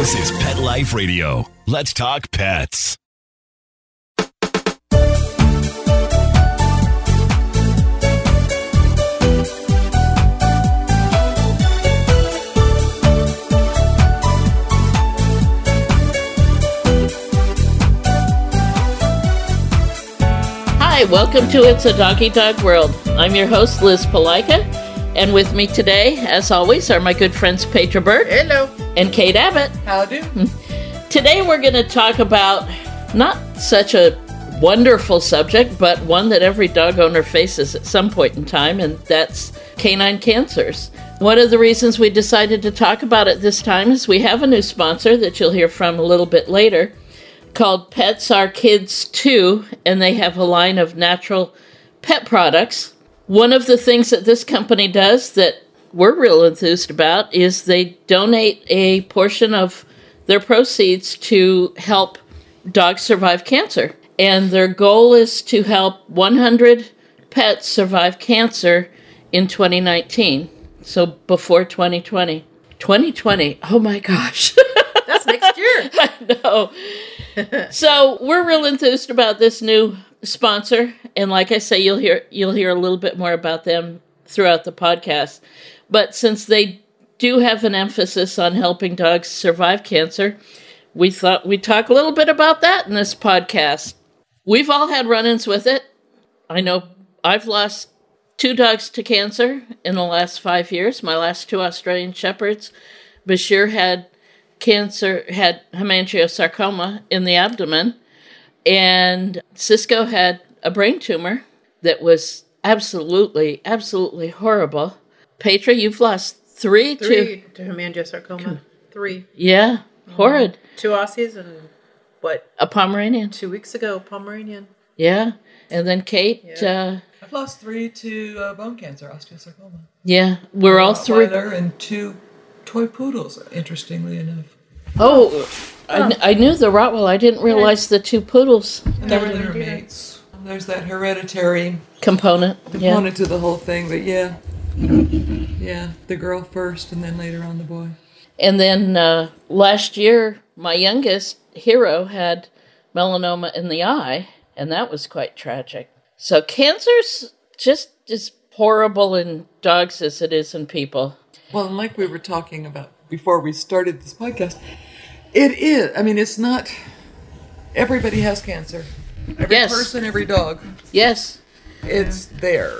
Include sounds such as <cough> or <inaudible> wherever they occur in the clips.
This is Pet Life Radio. Let's talk pets. Hi, welcome to It's a Doggy Dog World. I'm your host, Liz Palika, and with me today, as always, are my good friends Petra Burke. Hello. and Kate Abbott. How do? <laughs> Today, we're going to talk about not such a wonderful subject, but one that every dog owner faces at some point in time, and that's canine cancers. One of the reasons we decided to talk about it this time is we have a new sponsor that you'll hear from a little bit later called Pets Are Kids Too, and they have a line of natural pet products. One of the things that this company does that we're real enthused about is they donate a portion of their proceeds to help dogs survive cancer. And their goal is to help 100 pets survive cancer in 2019. So before 2020. 2020. Oh my gosh. That's next year. <laughs> I know. so we're real enthused about this new sponsor, and like I say, you'll hear you'll hear a little bit more about them throughout the podcast. But since they do have an emphasis on helping dogs survive cancer, we thought we'd talk a little bit about that in this podcast. We've all had run-ins with it. I know I've lost two dogs to cancer in the last five years. My last two Australian shepherds. Bashir had cancer, had hemangiosarcoma in the abdomen, and Cisco had a brain tumor that was absolutely, absolutely horrible. Petra, you've lost three, to Three to hemangiosarcoma. Three. yeah, horrid. Two Aussies and what? A Pomeranian, Two weeks ago, Pomeranian. yeah, and then Kate. Yeah. Uh, I've lost three to uh, bone cancer, osteosarcoma. yeah, we're all three. Rottweiler and two toy poodles, interestingly enough. Oh, I, kn- I knew the Rottweiler. I didn't realize the two poodles And they were their mates. There's that hereditary component. Yeah. component to the whole thing, but yeah. Yeah, the girl first and then later on the boy. And then uh, last year, my youngest hero had melanoma in the eye, and that was quite tragic. So cancer's just as horrible in dogs as it is in people. Well, and like we were talking about before we started this podcast, it is. I mean, it's not. Everybody has cancer. Every Yes. person, every dog. Yes, It's there.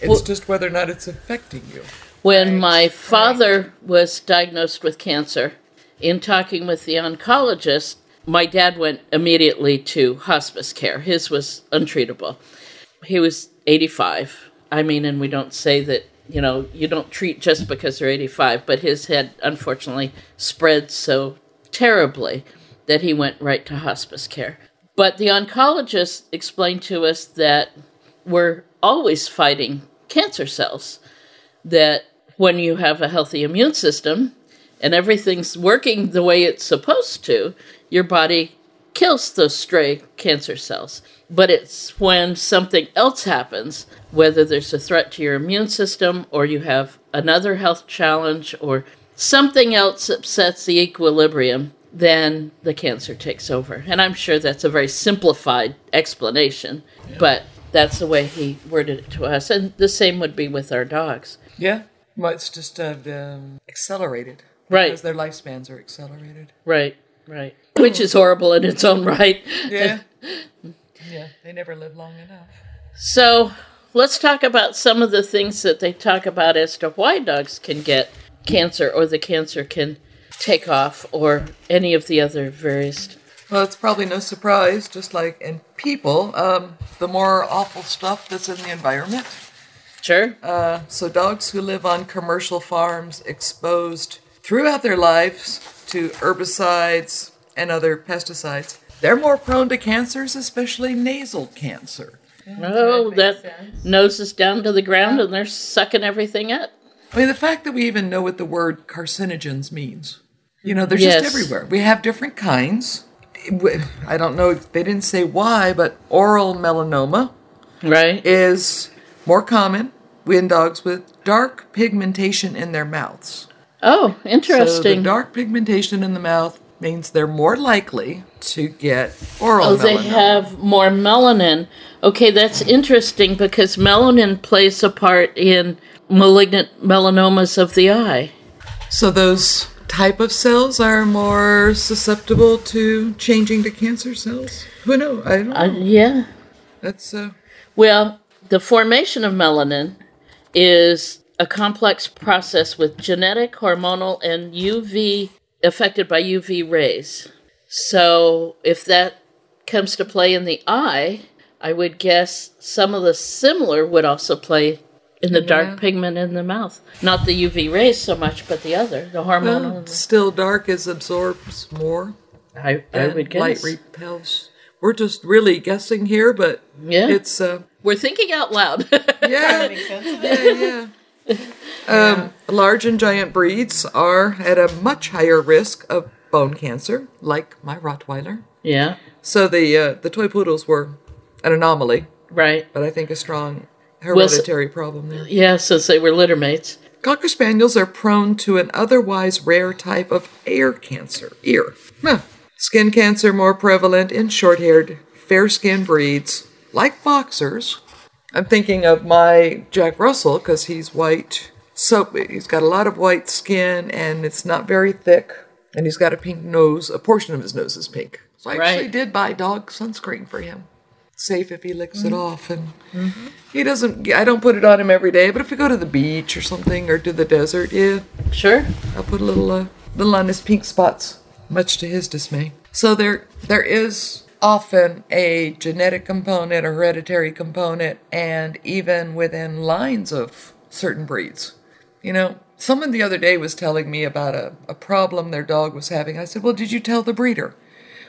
It's Well- just whether or not it's affecting you. when my father was diagnosed with cancer, in talking with the oncologist, my dad went immediately to hospice care. His was untreatable. He was 85. I mean, and we don't say that, you know, you don't treat just because they're 85, but his had unfortunately spread so terribly that he went right to hospice care. But the oncologist explained to us that we're always fighting cancer cells that when you have a healthy immune system and everything's working the way it's supposed to, your body kills those stray cancer cells. But it's when something else happens, whether there's a threat to your immune system or you have another health challenge or something else upsets the equilibrium, then the cancer takes over. And I'm sure that's a very simplified explanation, but that's the way he worded it to us. And the same would be with our dogs. Yeah. Well, it's just uh, um, accelerated. Right. Because their lifespans are accelerated. Right, right. Which is horrible in its own right. Yeah. <laughs> yeah. They never live long enough. So let's talk about some of the things that they talk about as to why dogs can get cancer or the cancer can take off or any of the other various. Well, it's probably no surprise, just like in people, um, the more awful stuff that's in the environment. Sure. Uh, so, dogs who live on commercial farms exposed throughout their lives to herbicides and other pesticides, they're more prone to cancers, especially nasal cancer. oh, that nose is down to the ground and they're sucking everything up. I mean, the fact that we even know what the word carcinogens means. You know, they're Yes. just everywhere. We have different kinds. I don't know, they didn't say why, but oral melanoma Right. is more common in dogs with dark pigmentation in their mouths. oh, interesting. So dark pigmentation in the mouth means they're more likely to get oral Oh, they have more melanin. Okay, that's interesting because melanin plays a part in malignant melanomas of the eye. So those type of cells are more susceptible to changing to cancer cells. Who knows? I don't know. Uh, yeah. That's uh, Well, the formation of melanin is a complex process with genetic, hormonal, and UV affected by UV rays. So, if that comes to play in the eye, I would guess some of the similar would also play in the dark pigment in the mouth. Not the UV rays so much, but the other, the hormonal. well, still dark is absorbs more. I, I would guess. light repels. We're just really guessing here, but Yeah. it's uh, We're thinking out loud. <laughs> yeah, Makes sense. yeah, yeah. Um, large and giant breeds are at a much higher risk of bone cancer, like my Rottweiler. yeah, So the uh, the toy poodles were an anomaly, right. but I think a strong Well, hereditary problem there. Yeah, since they were litter mates. Cocker spaniels are prone to an otherwise rare type of ear cancer. Ear. Huh. Skin cancer more prevalent in short-haired, fair-skinned breeds like boxers. I'm thinking of my Jack Russell because he's white. So he's got a lot of white skin and it's not very thick, and he's got a pink nose. A portion of his nose is pink. So I actually did buy dog sunscreen for him. Safe if he licks it off, and he doesn't. I don't put it on him every day, but if we go to the beach or something or to the desert, yeah, Sure. I'll put a little, uh, little on his pink spots, much to his dismay. So there, there is often a genetic component, a hereditary component, and even within lines of certain breeds. You know, someone the other day was telling me about a, a problem their dog was having. I said, Well, did you tell the breeder?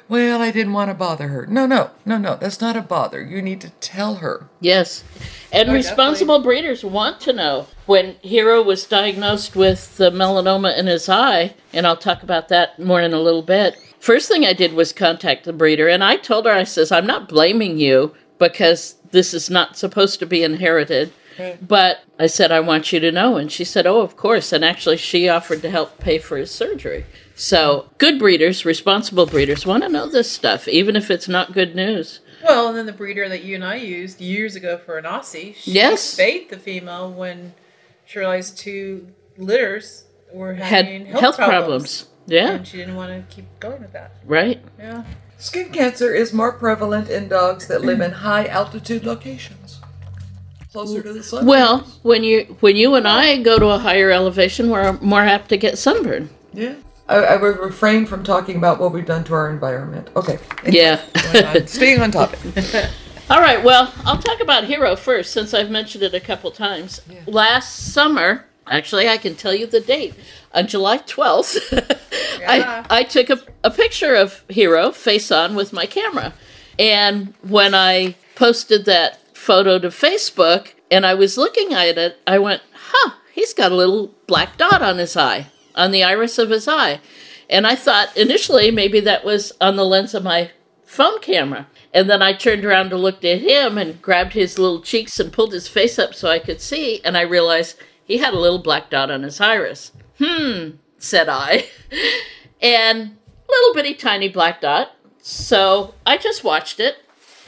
Well, I didn't want to bother her. No, no, no, no, that's not a bother. You need to tell her. Yes. And responsible breeders want to know. When Hero was diagnosed with the melanoma in his eye, and I'll talk about that more in a little bit, first thing I did was contact the breeder, and I told her, I says, I'm not blaming you because this is not supposed to be inherited. But I said, I want you to know. And she said, Oh, of course. And actually, she offered to help pay for his surgery. So, good breeders, responsible breeders, want to know this stuff, even if it's not good news. Well, and then the breeder that you and I used years ago for an Aussie, she Yes. spayed the female when she realized two litters were Had having health, problems. Yeah, and she didn't want to keep going with that. right. Yeah. Skin cancer is more prevalent in dogs that live in <clears throat> high altitude locations, closer to the sun. Well, when you when you and I go to a higher elevation, we're more apt to get sunburn. yeah. I, I would refrain from talking about what we've done to our environment. Okay. Yeah. Going <laughs> on. Staying on topic. <laughs> All right. Well, I'll talk about Hero first, since I've mentioned it a couple times. Last summer, actually, I can tell you the date. On July twelfth, <laughs> Yeah. I I took a, a picture of Hero face on with my camera, and when I posted that photo to Facebook, and I was looking at it, I went, "Huh, he's got a little black dot on his eye, on the iris of his eye," and I thought initially maybe that was on the lens of my phone camera. And then I turned around to look at him and grabbed his little cheeks and pulled his face up so I could see, and I realized he had a little black dot on his iris. Hmm, said I. <laughs> and little bitty tiny black dot. So I just watched it.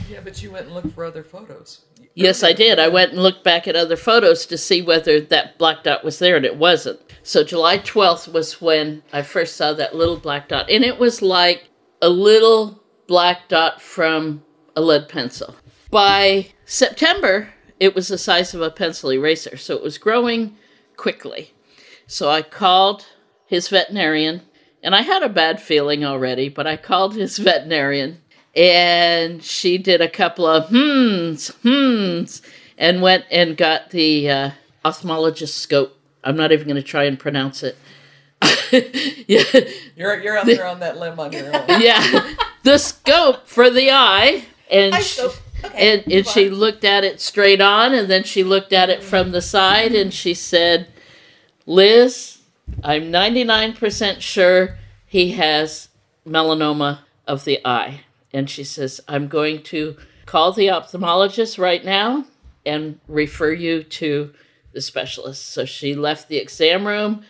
Yeah, but you went and looked for other photos. Yes, I did. I went and looked back at other photos to see whether that black dot was there, and it wasn't. So July 12th was when I first saw that little black dot, and it was like a little black dot from a lead pencil. By September, it was the size of a pencil eraser, so it was growing quickly. So I called his veterinarian, and I had a bad feeling already, but I called his <laughs> veterinarian, and she did a couple of hmms, hmms, and went and got the uh, ophthalmologist scope. I'm not even going to try and pronounce it. <laughs> yeah, You're, you're out there on that limb on your own. yeah, the scope for the eye, and Eye she. Okay, and, and she looked at it straight on, and then she looked at it from the side, and she said, "Liz, I'm 99% sure he has melanoma of the eye." And she says, "I'm going to call the ophthalmologist right now and refer you to the specialist." So she left the exam room,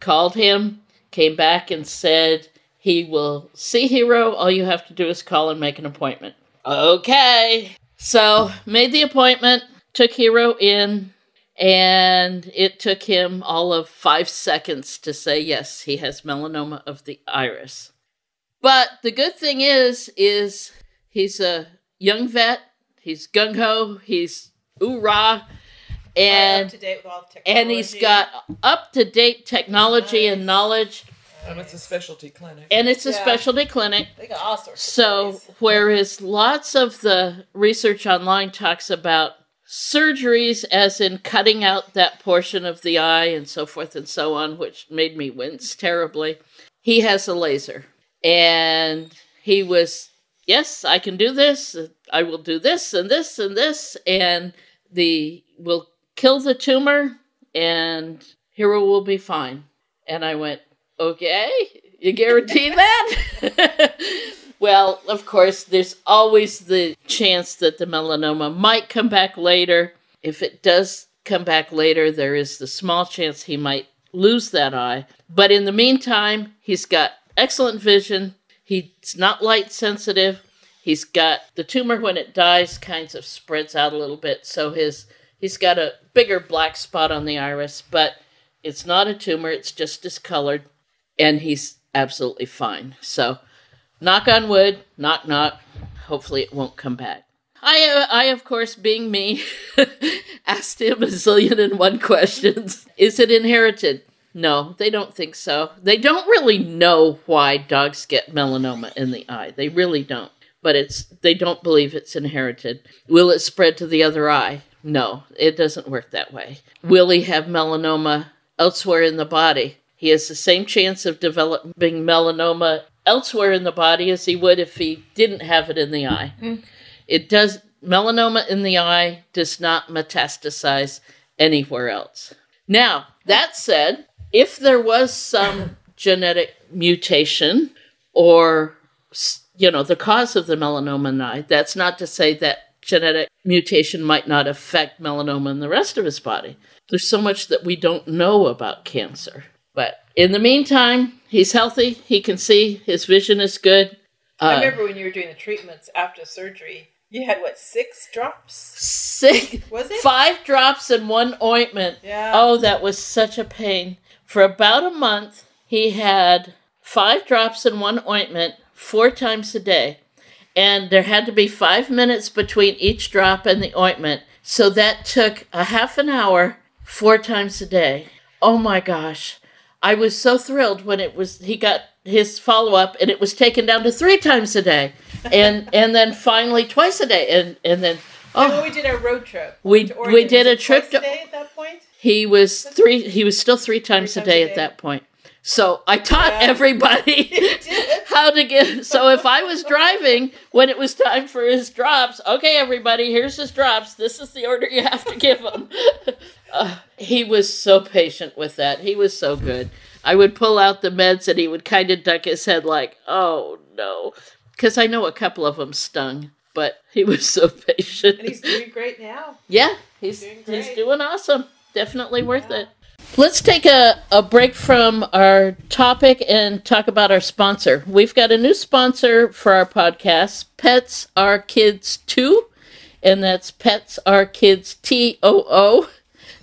called him, came back and said He will see Hero. All you have to do is call and make an appointment. Okay. So, made the appointment, took Hero in, and it took him all of five seconds to say, yes, he has melanoma of the iris. But the good thing is, is he's a young vet. He's gung ho. He's oorah, and up to date with all the and he's got up to date technology and knowledge, And it's a specialty clinic. and it's a Yeah. specialty clinic. They got all sorts. So, of things. whereas lots of the research online talks about surgeries as in cutting out that portion of the eye and so forth and so on, which made me wince terribly, he has a laser. And he was, yes, I can do this. I will do this and this and this. And the will kill the tumor and Hero will be fine. And I went, okay, you guarantee <laughs> that? <laughs> well, of course, there's always the chance that the melanoma might come back later. If it does come back later, there is the small chance he might lose that eye. But in the meantime, he's got excellent vision. He's not light sensitive. He's got the tumor when it dies kind of spreads out a little bit, so his he's got a bigger black spot on the iris, but it's not a tumor, it's just discolored and he's absolutely fine. So, knock on wood, knock knock. Hopefully, it won't come back. I, uh, I of course, being me, <laughs> asked him a zillion and one questions. Is it inherited? No, they don't think so. They don't really know why dogs get melanoma in the eye. They really don't. But it's they don't believe it's inherited. Will it spread to the other eye? No, it doesn't work that way. Will he have melanoma elsewhere in the body? He has the same chance of developing melanoma elsewhere in the body as he would if he didn't have it in the eye. Mm. It does melanoma in the eye does not metastasize anywhere else. Now, that said, if there was some <laughs> genetic mutation or you know the cause of the melanoma eye, that's not to say that genetic mutation might not affect melanoma in the rest of his body. There's so much that we don't know about cancer. But in the meantime, he's healthy. He can see. His vision is good. I Uh, remember when you were doing the treatments after surgery. You had what six drops? six, Was it? five drops and one ointment. Yeah. Oh, that was such a pain. For about a month, he had five drops and one ointment four times a day. And there had to be five minutes between each drop and the ointment. So that took a half an hour, four times a day. Oh my gosh. I was so thrilled when it was he got his follow up and it was taken down to three times a day. And <laughs> and then finally twice a day. And and then And oh when we did our road trip, We- we did a trip twice to- day at that point. He was three. He was still three times, Three a day a at that point. So I taught Yeah. <laughs> everybody <laughs> how to get. So if I was driving when it was time for his drops, okay, everybody, here's his drops. This is the order you have to give him. <laughs> Uh, he was so patient with that. He was so good. I would pull out the meds and he would kind of duck his head like, "Oh no," because I know a couple of them stung. But he was so patient. And he's doing great now. Yeah, he's Doing he's doing awesome. Definitely worth it. Let's take a, a break from our topic and talk about our sponsor. We've got a new sponsor for our podcast, Pets Are Kids Too, and that's Pets Are Kids T O O.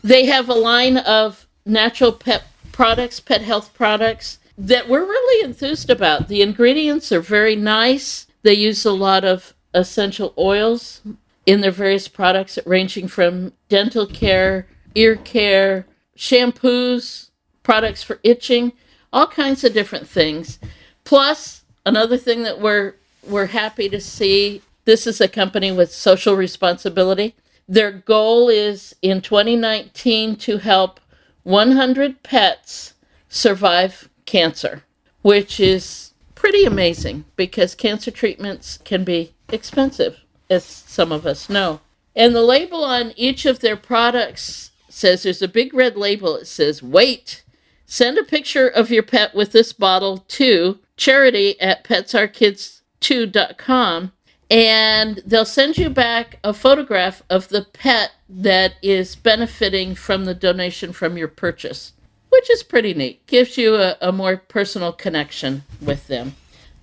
They have a line of natural pet products, pet health products that we're really enthused about. The ingredients are very nice. They use a lot of essential oils in their various products, ranging from dental care, ear care, shampoos, products for itching, all kinds of different things. Plus, another thing that we're we're happy to see, this is a company with social responsibility. Their goal is in 2019 to help 100 pets survive cancer, which is pretty amazing because cancer treatments can be expensive, as some of us know. And the label on each of their products says there's a big red label. It says, wait, send a picture of your pet with this bottle to charity at petsarekidstoo.com and they'll send you back a photograph of the pet that is benefiting from the donation from your purchase. which is pretty neat. Gives you a, a more personal connection with them.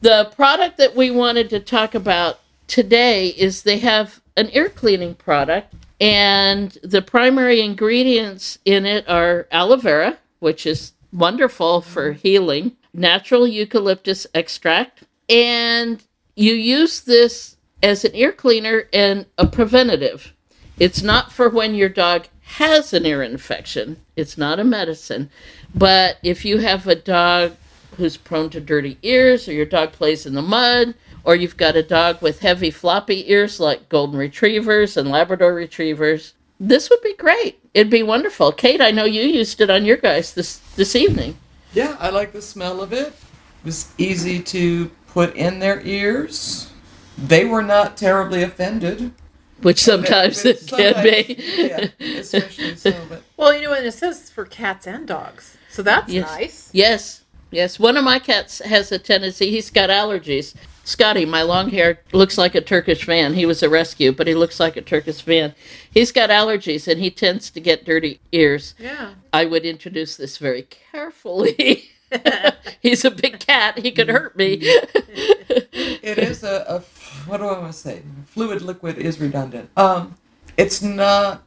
The product that we wanted to talk about today is they have an ear cleaning product, and the primary ingredients in it are aloe vera, which is wonderful for mm-hmm. healing, natural eucalyptus extract, and you use this as an ear cleaner and a preventative. It's not for when your dog has an ear infection, it's not a medicine. But if you have a dog who's prone to dirty ears, or your dog plays in the mud, or you've got a dog with heavy floppy ears like golden retrievers and labrador retrievers this would be great it'd be wonderful kate i know you used it on your guys this this evening Yeah, I like the smell of it. It was easy to put in their ears. They were not terribly offended. which sometimes it can be Yeah, especially so. <laughs> But Well, you know, and it says for cats and dogs. So that's Yes. nice. yes yes one of my cats has a tendency he's got allergies scotty my long hair looks like a turkish van he was a rescue but he looks like a turkish van he's got allergies and he tends to get dirty ears Yeah. I would introduce this very carefully. <laughs> He's a big cat. He could hurt me. it is a, a what do I want to say? Fluid liquid is redundant. Um, it's not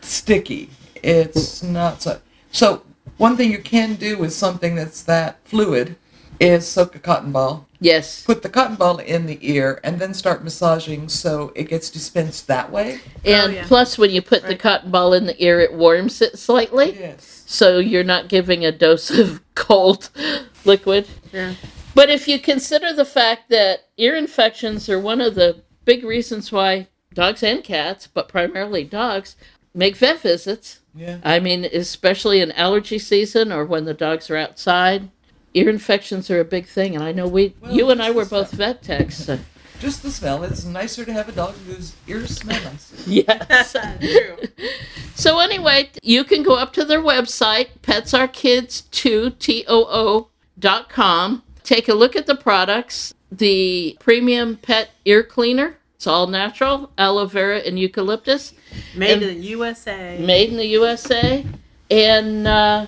sticky. It's not so. So one thing you can do with something that's that fluid is soak a cotton ball, yes. put the cotton ball in the ear, and then start massaging so it gets dispensed that way. And oh, yeah. plus, when you put the cotton ball in the ear, it warms it slightly. Yes. So you're not giving a dose of <laughs> cold liquid. Yeah. But if you consider the fact that ear infections are one of the big reasons why dogs and cats, but primarily dogs, make vet visits, Yeah. I mean, especially in allergy season or when the dogs are outside, ear infections are a big thing. And I know we, Well, you and I were both stuff. vet techs. so- Just the smell. It's nicer to have a dog whose ears smell nice. <laughs> yes. True. so anyway, you can go up to their website, petsarekidstoo T O O dot com. Take a look at the products. The premium pet ear cleaner. It's all natural, aloe vera and eucalyptus. Made And- in the USA. made in the USA, and uh,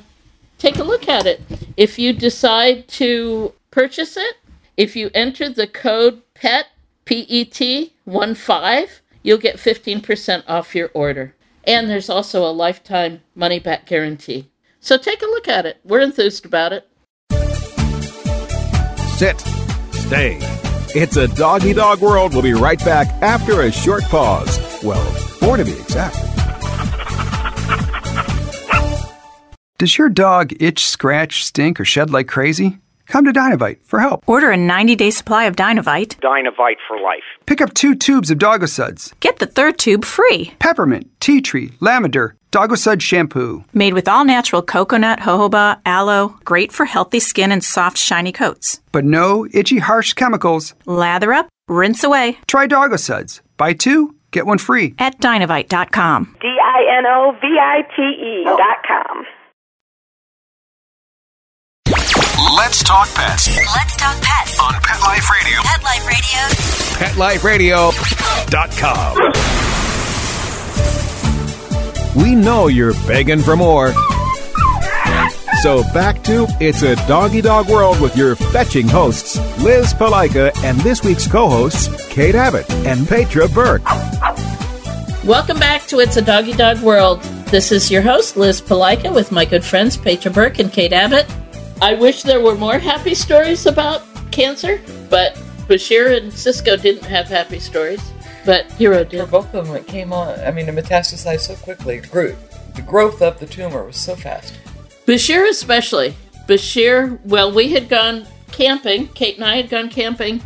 take a look at it. If you decide to purchase it, if you enter the code PET P T one five, you'll get fifteen percent off your order. And there's also a lifetime money back guarantee. So take a look at it. We're enthused about it. Sit. Stay. It's a doggy dog world. We'll be right back after a short pause. Well, four to be exact. Does your dog itch, scratch, stink, or shed like crazy? Come to Dinovite for help. Order a 90 day supply of Dinovite. Dinovite for life. Pick up two tubes of Doggo Suds, Get the third tube free. peppermint, tea tree, lavender, Doggo Sud shampoo. Made with all natural coconut, jojoba, aloe, great for healthy skin and soft, shiny coats. But no itchy, harsh chemicals. Lather up, rinse away Try Doggo Suds. Buy two, get one free. at dinovite.com. D I N O V I T E Let's talk pets Let's talk pets. on Pet Life Radio. Pet Life Radio. PetLifeRadio.com. We know you're begging for more. So back to It's a Doggy Dog World with your fetching hosts, Liz Palika, and this week's co-hosts, Kate Abbott and Petra Burke. Welcome back to It's a Doggy Dog World. This is your host, Liz Palika, with my good friends Petra Burke and Kate Abbott. I wish there were more happy stories about cancer, but Bashir and Cisco didn't have happy stories. But Hero For did. both of them, it came on. I mean, it metastasized so quickly. It grew. The growth of the tumor was so fast. Bashir, especially. Bashir, well, we had gone camping. Kate and I had gone camping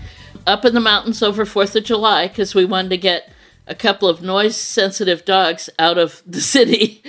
up in the mountains over 4th of July because we wanted to get a couple of noise sensitive dogs out of the <laughs> city.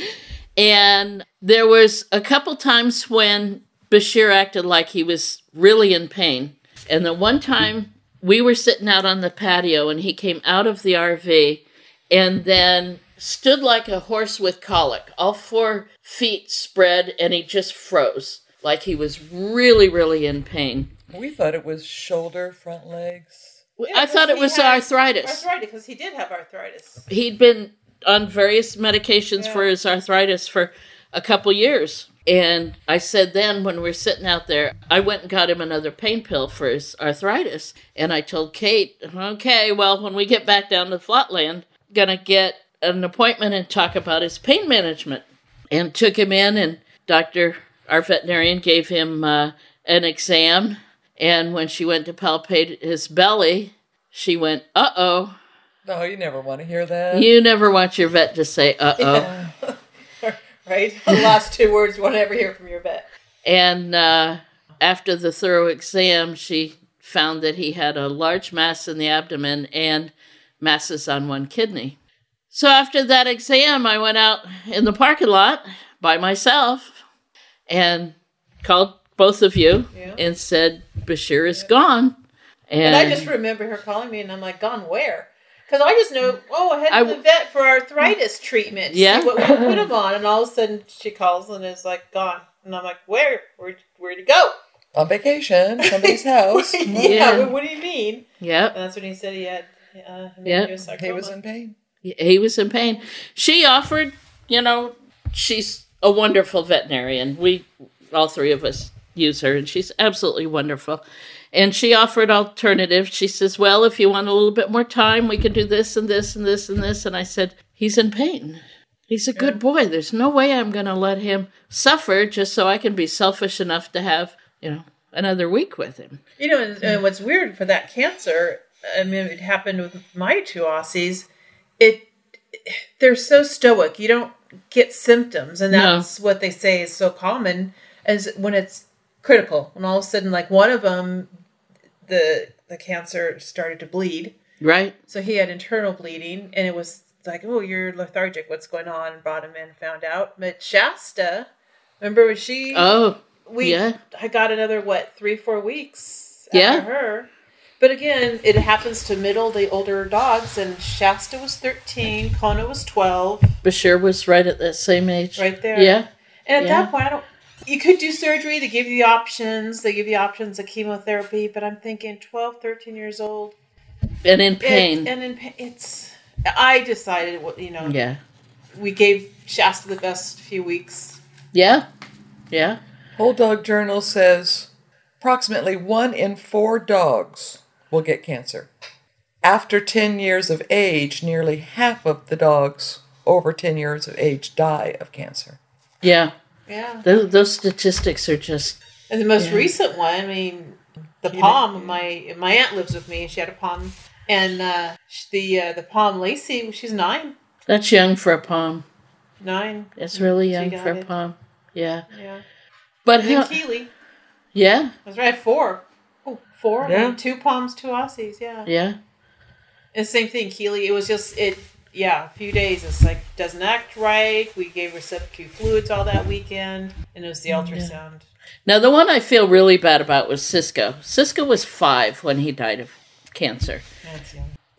And there was a couple times when Bashir acted like he was really in pain. And the one time we were sitting out on the patio and he came out of the RV and then stood like a horse with colic, all four feet spread, and he just froze, like he was really, really in pain. We thought it was shoulder, front legs. I thought it was arthritis. Arthritis, because he did have arthritis. He'd been on various medications for his arthritis for a couple years. And I said then, when we're sitting out there, I went and got him another pain pill for his arthritis. And I told Kate, okay, well, when we get back down to Flatland, gonna get an appointment and talk about his pain management. And took him in, and Dr. Our veterinarian gave him uh, an exam. And when she went to palpate his belly, she went, uh oh. No, you never want to hear that. You never want your vet to say, uh oh. Right? <laughs> The last two words you won't ever hear from your vet. And uh, after the thorough exam, she found that he had a large mass in the abdomen and masses on one kidney. So after that exam, I went out in the parking lot by myself and called both of you Yeah. and said, Bashir is gone. And I just remember her calling me, and I'm like, "Gone where?" Because I just know, oh, I had I to the vet for arthritis treatment. Yeah. See what we put him on, and all of a sudden she calls and is like, "Gone," and I'm like, "Where? Where? Where'd he go?" On vacation, somebody's <laughs> house. yeah. Yeah. but What do you mean? Yeah. And that's when he said he had. Uh, Yeah. He was in pain. he was in pain. She offered, you know, she's a wonderful veterinarian. We, all three of us, use her, and she's absolutely wonderful. And she offered alternatives. She says, Well, if you want a little bit more time, we can do this and this and this and this. And I said, He's in pain. He's a good boy. There's no way I'm going to let him suffer just so I can be selfish enough to have, you know, another week with him. You know, and, and what's weird for that cancer, I mean, it happened with my two Aussies. It, they're so stoic. You don't get symptoms, and No. that's what they say is so common. As when it's critical, when all of a sudden, like one of them, the the cancer started to bleed. Right? So he had internal bleeding, and it was like, "Oh, you're lethargic. What's going on?" And brought him in, found out. But Shasta, remember when she? Oh, we yeah. I got another what three four weeks Yeah. after her. But again, it happens to middle the older dogs, and Shasta was thirteen, Kona was twelve, Bashir was right at that same age. right there. Yeah. And at Yeah. that point, I don't. You could do surgery. They give you the options. They give you options of chemotherapy. But I'm thinking 12, 13 years old. And in It- pain. and in pain. It's. I decided what you know. yeah. We gave Shasta the best few weeks. Yeah. Yeah. Whole Dog Journal says approximately one in four dogs will get cancer. After 10 years of age, nearly half of the dogs over 10 years of age die of cancer. Yeah. Yeah. Those, those statistics are just And the most Yeah. recent one, I mean, the Pom. My my aunt lives with me. She had a Pom, and uh, the uh, the Pom Lacey. She's nine, that's young for a Pom. nine. That's really young got for a Pom. Yeah. Yeah. But And then how, Keely. yeah, That's right. Four. Oh, four. Yeah. Two Poms, two Aussies. Yeah. yeah. And same thing, Keely. It was just it. Yeah, a few days. It's like doesn't act right. We gave her subcu fluids all that weekend, and it was the ultrasound. Now the one I feel really bad about was Cisco. Cisco was five when he died of cancer.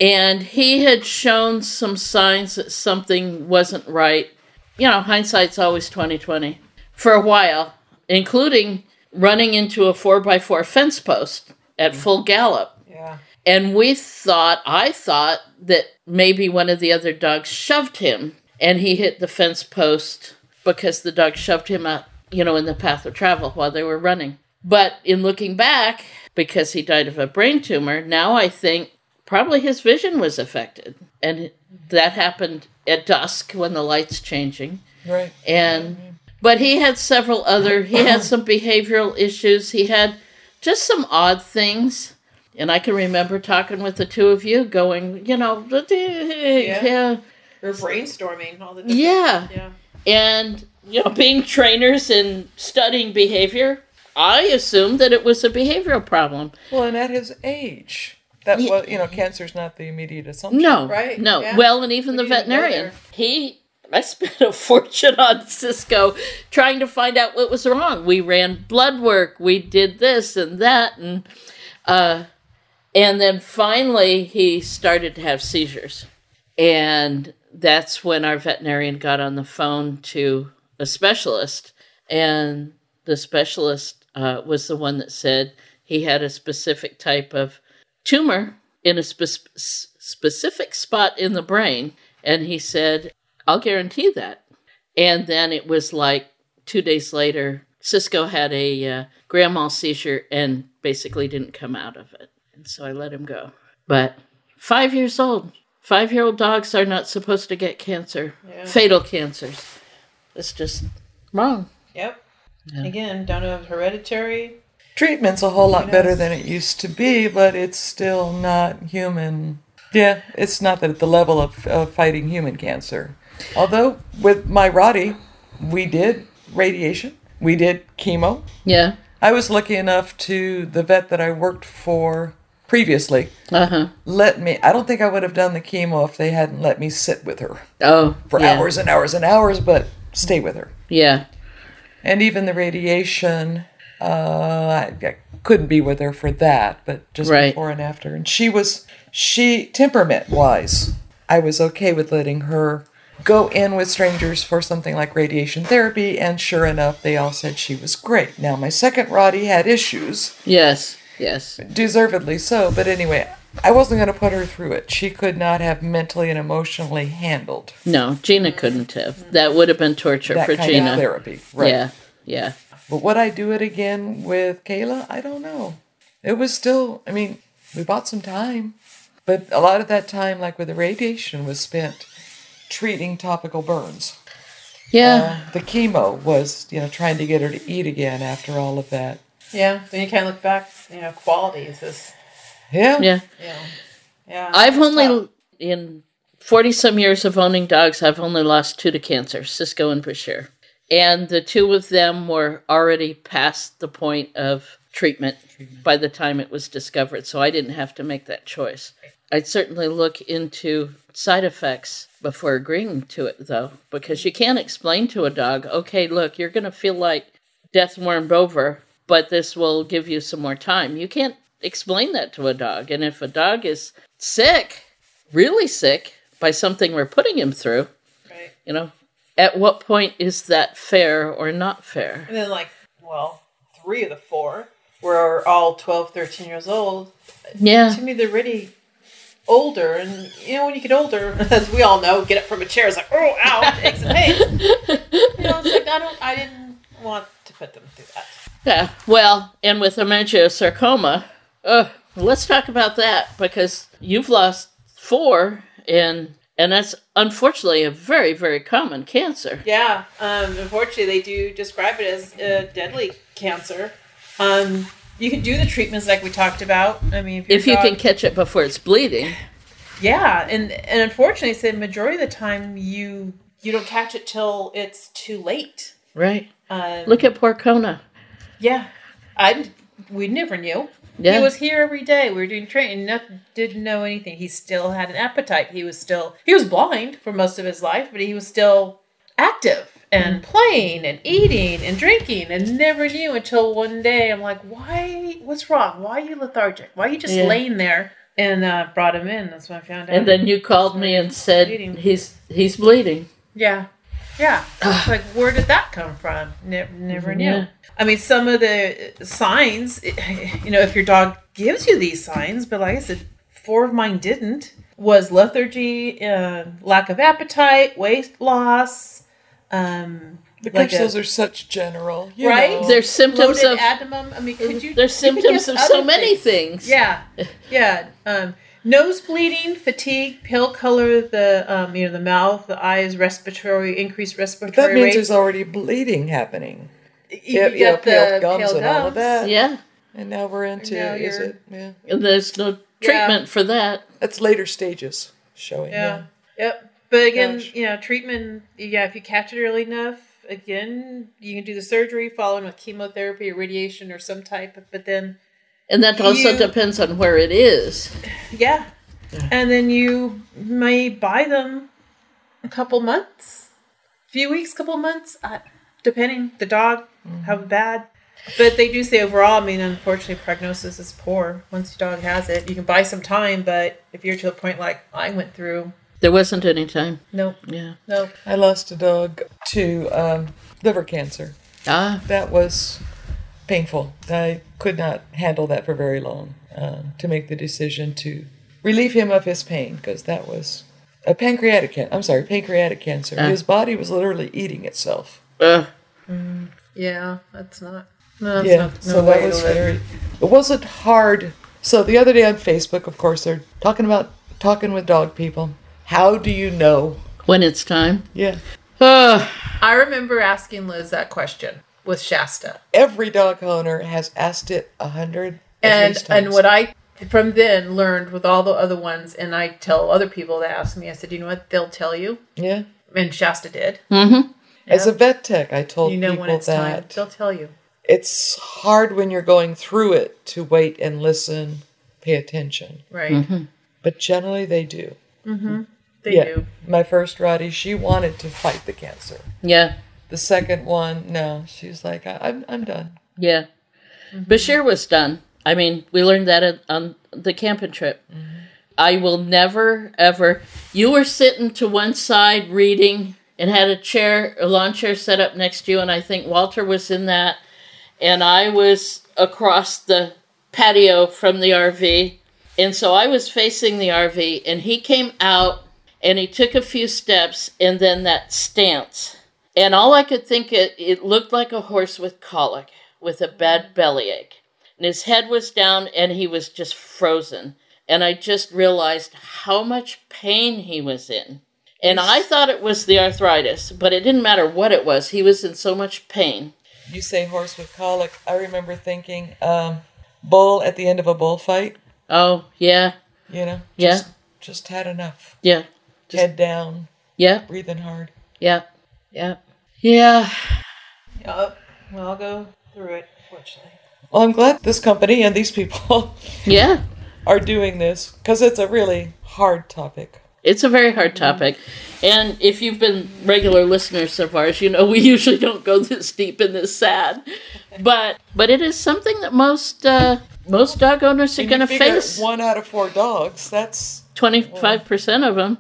And he had shown some signs that something wasn't right. You know, hindsight's always twenty twenty. For a while, including running into a four by four fence post at mm. full gallop. Yeah. And we thought, I thought that maybe one of the other dogs shoved him and he hit the fence post because the dog shoved him out, you know, in the path of travel while they were running. But in looking back, because he died of a brain tumor, now I think probably his vision was affected. And that happened at dusk when the light's changing Right. and but he had several other he had some behavioral issues he had just some odd things and i can remember talking with the two of you going you know yeah We're brainstorming all the. different- yeah Yeah. and you know being trainers and studying behavior i assumed that it was a behavioral problem Well, and at his age, that Ye- was, you know, cancer's not the immediate assumption. no Right, no yeah. well and even We the veterinarian he I spent a <laughs> fortune on Cisco trying to find out what was wrong. We ran blood work, we did this and that, and uh, and then finally he started to have seizures, and that's when our veterinarian got on the phone to a specialist, and the specialist uh, was the one that said he had a specific type of tumor in a spe- specific spot in the brain, and he said I'll guarantee that. And then it was like two days later, Cisco had a uh, grand mal seizure and basically didn't come out of it. And so I let him go. But five years old, five year old dogs are not supposed to get cancer, fatal cancers. It's just wrong. Yep. Again, don't know if hereditary. Treatment's a whole lot better than it used to be, but it's still not human. Yeah, it's not at the level of, of fighting human cancer. Although with my Rottie, we did radiation, we did chemo. Yeah. I was lucky enough to the vet that I worked for previously Uh huh. let me. I don't think I would have done the chemo if they hadn't let me sit with her Oh. for yeah. hours and hours and hours, but stay with her. Yeah. And even the radiation, uh, I, I couldn't be with her for that, but just Right. before and after. And she was, she, temperament wise, I was okay with letting her go in with strangers for something like radiation therapy. And sure enough, they all said she was great. Now, my second Rottie had issues, Yes. Yes. deservedly so. But anyway, I wasn't going to put her through it. She could not have mentally and emotionally handled No, Gina couldn't have. That would have been torture that for kind Gina. of therapy. Right. Yeah. Yeah. But would I do it again with Kayla? I don't know. It was still, I mean, we bought some time, but a lot of that time, like with the radiation, was spent treating topical burns. Yeah. Uh, the chemo was, you know, trying to get her to eat again after all of that. Yeah. Then you can't look back, you know, qualities is, this. Yeah. yeah. you know, yeah. I've only tough. in forty some years of owning dogs, I've only lost two to cancer, Cisco and Bashir. And the two of them were already past the point of treatment by the time it was discovered, so I didn't have to make that choice. I'd certainly look into side effects before agreeing to it, though, because you can't explain to a dog, okay, look, you're going to feel like death warmed over, but this will give you some more time. You can't explain that to a dog. And if a dog is sick, really sick, by something we're putting him through, Right. you know, at what point is that fair or not fair? And then, like, well, three of the four were all 12, 13 years old. Yeah. To me, they're really older. And, you know, when you get older, <laughs> as we all know, get up from a chair is like, oh, ow, aches and pains. <laughs> you know, it's like, I don't, I didn't want to put them through that. Yeah. Well, and with hemangiosarcoma, uh, let's talk about that because you've lost four, and and that's unfortunately a very very common cancer. Yeah, um, unfortunately, they do describe it as a deadly cancer. Um, you can do the treatments like we talked about. I mean, if, If you can catch it before it's bleeding, yeah, and and unfortunately, the majority of the time you you don't catch it till it's too late. right? Um, Look at poor Kona. Yeah, I we never knew. Yeah. He was here every day. We were doing training. Not, didn't know anything. He still had an appetite. He was still he was blind for most of his life, but he was still active and playing and eating and drinking and never knew until one day I'm like, why? What's wrong? Why are you lethargic? Why are you just Yeah. laying there? And uh, brought him in. That's when I found out. And then you called me and said Bleeding. he's he's bleeding. Yeah. Yeah. <sighs> It's like, where did that come from? Never, never knew. Yeah. I mean, some of the signs, <sighs> you know, if your dog gives you these signs, but like I said, four of mine didn't, was lethargy, uh, lack of appetite, weight loss, um, Because like a- those are such general, you right? know. There's symptoms Loaded of abdomen. I mean, could you? there's you could symptoms of so other many things. Yeah, <laughs> yeah. Um, nose bleeding, fatigue, pale color, the um, you know the mouth, the eyes, respiratory increased respiratory that means rate. there's already bleeding happening. you, Yeah, you yeah, got pale the gums pale and all of that. Yeah. And now we're into, now is it? Yeah. And there's no treatment for that. That's later stages showing. Yeah. Yep. But again, Gosh. you know, treatment. Yeah, if you catch it early enough, again, you can do the surgery, following with chemotherapy or radiation or some type. But then, And that also You- depends on where it is. yeah, and then you may buy them a couple months, few weeks, couple months, uh, depending the dog how bad. But they do say overall, I mean, unfortunately, prognosis is poor once your dog has it. You can buy some time, but if you're to the point like I went through, There wasn't any time. nope, Yeah. nope. I lost a dog to um, liver cancer. Ah. That was painful. I could not handle that for very long uh, to make the decision to relieve him of his pain because that was a pancreatic can- I'm sorry, pancreatic cancer. Ah. His body was literally eating itself. Ugh. Yeah, that's not. No, that's yeah, not, no so way that was to very. It wasn't hard. So the other day on Facebook, of course, they're talking about talking with dog people. How do you know? When it's time. Yeah, Uh, I remember asking Liz that question with Shasta, every dog owner has asked it a hundred. and least and what I from then learned with all the other ones, and I tell other people that ask me, I said, you know what? They'll tell you, Yeah, and Shasta did. Mm-hmm. as a vet tech, I told You know people when it's time, that they'll tell you. it's hard when you're going through it to wait and listen, pay attention. Right? Mm-hmm. But generally, they do. Mm-hmm. They yeah, do. my first Rottie, she wanted to fight the cancer. yeah, The second one, no, she was like, I, I'm, I'm done. yeah. Mm-hmm. Bashir was done. I mean, we learned that at- on the camping trip. Mm-hmm. I will never, ever. You were sitting to one side reading and had a chair, a lawn chair set up next to you, and I think Walter was in that. And I was across the patio from the RV. And so I was facing the RV, and he came out and he took a few steps, and then that stance. And all I could think it, it looked like a horse with colic, with a bad bellyache. And his head was down, and he was just frozen. And I just realized how much pain he was in. And I thought it was the arthritis, but it didn't matter what it was. He was in so much pain. You say horse with colic. I remember thinking, um, bull at the end of a bullfight, Oh, yeah, you know? Yeah. Just, just had enough. yeah, Head down, yeah, breathing hard. yeah, yeah. Yeah, Yup. Well, I'll go through it. Fortunately. Well, I'm glad this company and these people <laughs> yeah. are doing this because it's a really hard topic. It's a very hard topic. And if you've been regular listeners so far, as you know we <laughs> usually don't go this deep and this sad. But but it is something that most uh, most dog owners are going to face. One out of four dogs. That's Twenty five percent of them,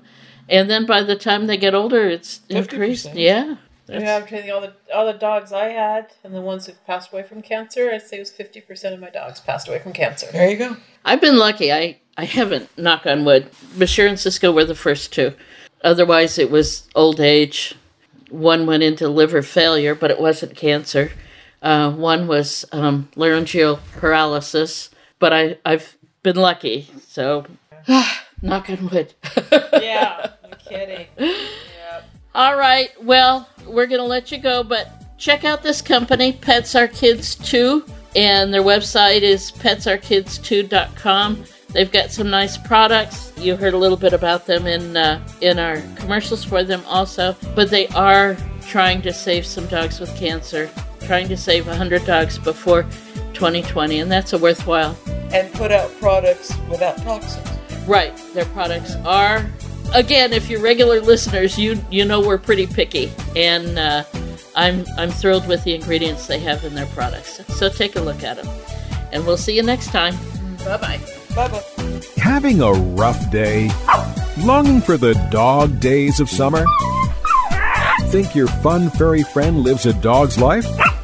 and then by the time they get older, it's 50%. increased. Yeah, Yeah, I'm telling you, all the all the dogs I had and the ones who passed away from cancer, I'd say it was fifty percent of my dogs passed away from cancer. there you go. I've been lucky. I I haven't knock on wood. Bashir and Cisco were the first two. Otherwise, it was old age. One went into liver failure, but it wasn't cancer. Uh, one was um, laryngeal paralysis, but I I've been lucky. So, <sighs> <sighs> knock on wood. yeah, no <laughs> kidding. Yep. All right. Well, we're going to let you go, but check out this company, Pets Are Kids Too, and their website is petsarekidstoo.com. They've got some nice products. You heard a little bit about them in uh, in our commercials for them also, but they are trying to save some dogs with cancer, trying to save 100 dogs before 2020, and that's a worthwhile And put out products without toxins. Right. Their products are again, if you're regular listeners, you you know we're pretty picky. And uh, I'm I'm thrilled with the ingredients they have in their products. So take a look at them. And we'll see you next time. Bye bye. Bye bye. Having a rough day? Longing for the dog days of summer? Think your fun furry friend lives a dog's life?